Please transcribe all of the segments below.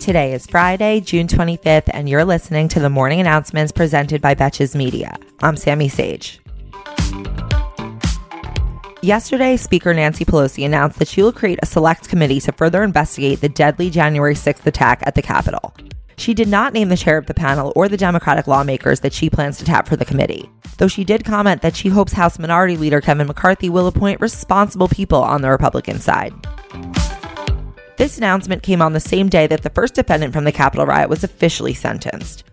Today is Friday, June 25th, and you're listening to the morning announcements presented by Betches Media. I'm Sammy Sage. Yesterday, Speaker Nancy Pelosi announced that she will create a select committee to further investigate the deadly January 6th attack at the Capitol. She did not name the chair of the panel or the Democratic lawmakers that she plans to tap for the committee, though she did comment that she hopes House Minority Leader Kevin McCarthy will appoint responsible people on the Republican side. This announcement came on the same day that the first defendant from the Capitol riot was officially sentenced.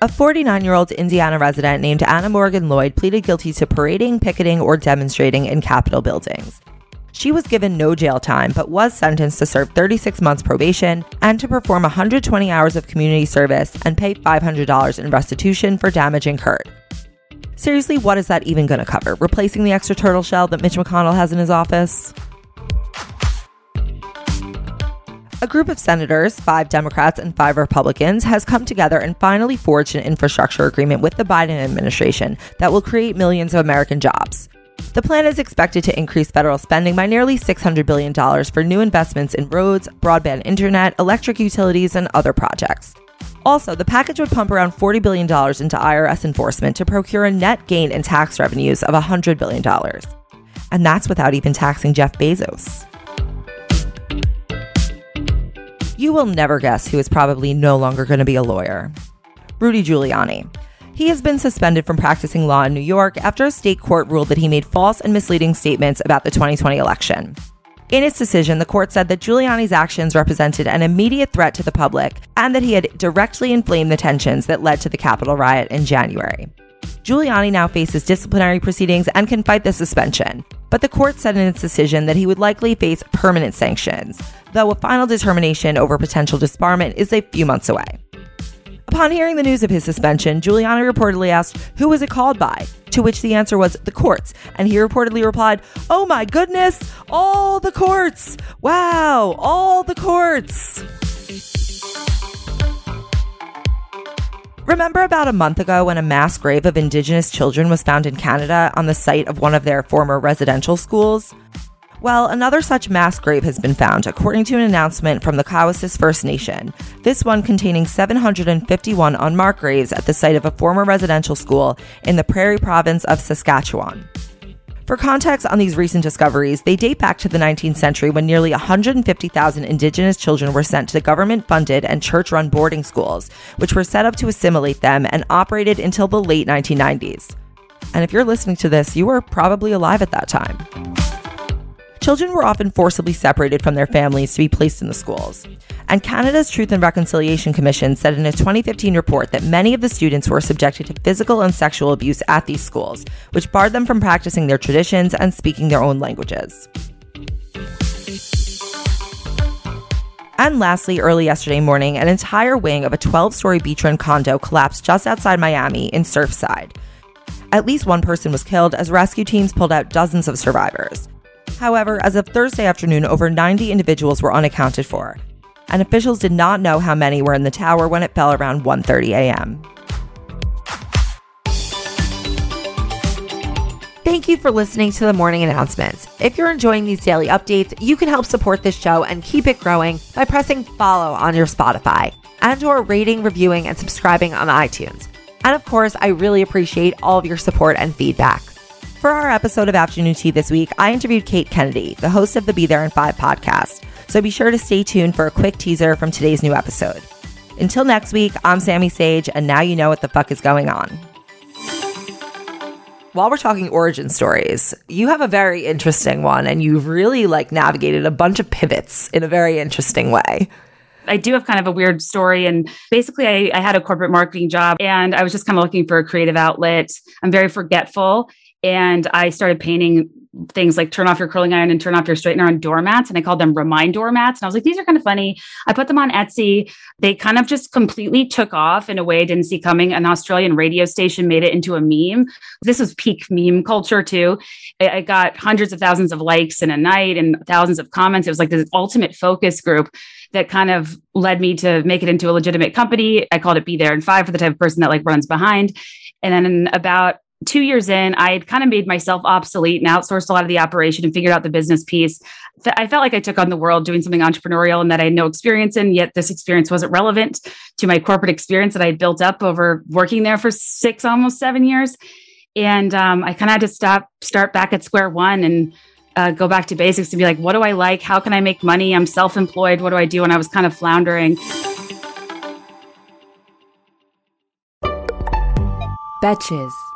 A 49 year old Indiana resident named Anna Morgan Lloyd pleaded guilty to parading, picketing, or demonstrating in Capitol buildings. She was given no jail time, but was sentenced to serve 36 months probation and to perform 120 hours of community service and pay $500 in restitution for damage incurred. Seriously, what is that even going to cover? Replacing the extra turtle shell that Mitch McConnell has in his office? A group of senators, five Democrats and five Republicans, has come together and finally forged an infrastructure agreement with the Biden administration that will create millions of American jobs. The plan is expected to increase federal spending by nearly $600 billion for new investments in roads, broadband internet, electric utilities, and other projects. Also, the package would pump around $40 billion into IRS enforcement to procure a net gain in tax revenues of $100 billion. And that's without even taxing Jeff Bezos. You will never guess who is probably no longer going to be a lawyer Rudy Giuliani. He has been suspended from practicing law in New York after a state court ruled that he made false and misleading statements about the 2020 election. In its decision, the court said that Giuliani's actions represented an immediate threat to the public and that he had directly inflamed the tensions that led to the Capitol riot in January. Giuliani now faces disciplinary proceedings and can fight the suspension, but the court said in its decision that he would likely face permanent sanctions, though a final determination over potential disbarment is a few months away. Upon hearing the news of his suspension, Giuliani reportedly asked, Who was it called by? To which the answer was, The courts. And he reportedly replied, Oh my goodness, all the courts! Wow, all the courts! Remember about a month ago when a mass grave of Indigenous children was found in Canada on the site of one of their former residential schools? Well, another such mass grave has been found, according to an announcement from the Cowessess First Nation. This one containing 751 unmarked graves at the site of a former residential school in the Prairie Province of Saskatchewan. For context on these recent discoveries, they date back to the 19th century when nearly 150,000 Indigenous children were sent to government funded and church run boarding schools, which were set up to assimilate them and operated until the late 1990s. And if you're listening to this, you were probably alive at that time. Children were often forcibly separated from their families to be placed in the schools. And Canada's Truth and Reconciliation Commission said in a 2015 report that many of the students were subjected to physical and sexual abuse at these schools, which barred them from practicing their traditions and speaking their own languages. And lastly, early yesterday morning, an entire wing of a 12 story beachfront condo collapsed just outside Miami in Surfside. At least one person was killed as rescue teams pulled out dozens of survivors. However, as of Thursday afternoon, over 90 individuals were unaccounted for, and officials did not know how many were in the tower when it fell around 1:30 a.m. Thank you for listening to the morning announcements. If you're enjoying these daily updates, you can help support this show and keep it growing by pressing follow on your Spotify and or rating, reviewing and subscribing on iTunes. And of course, I really appreciate all of your support and feedback. For our episode of Afternoon Tea this week, I interviewed Kate Kennedy, the host of the Be There in Five podcast. So be sure to stay tuned for a quick teaser from today's new episode. Until next week, I'm Sammy Sage, and now you know what the fuck is going on. While we're talking origin stories, you have a very interesting one, and you've really like navigated a bunch of pivots in a very interesting way. I do have kind of a weird story. And basically, I, I, had a corporate marketing job and I was just kind of looking for a creative outlet. I'm very forgetful and I started painting things like turn off your curling iron and turn off your straightener on doormats. And I called them remind doormats. And I was like, these are kind of funny. I put them on Etsy. They kind of just completely took off in a way I didn't see coming. An Australian radio station made it into a meme. This was peak meme culture too. I got hundreds of thousands of likes in a night and thousands of comments. It was like this ultimate focus group that kind of led me to make it into a legitimate company. I called it Be There in Five for the type of person that like runs behind. And then about two years in, I had kind of made myself obsolete and outsourced a lot of the operation and figured out the business piece. I felt like I took on the world doing something entrepreneurial and that I had no experience in, yet this experience wasn't relevant to my corporate experience that I had built up over working there for six, almost seven years. And um, I kind of had to stop, start back at square one and uh, go back to basics to be like, what do I like? How can I make money? I'm self employed. What do I do? And I was kind of floundering. Betches.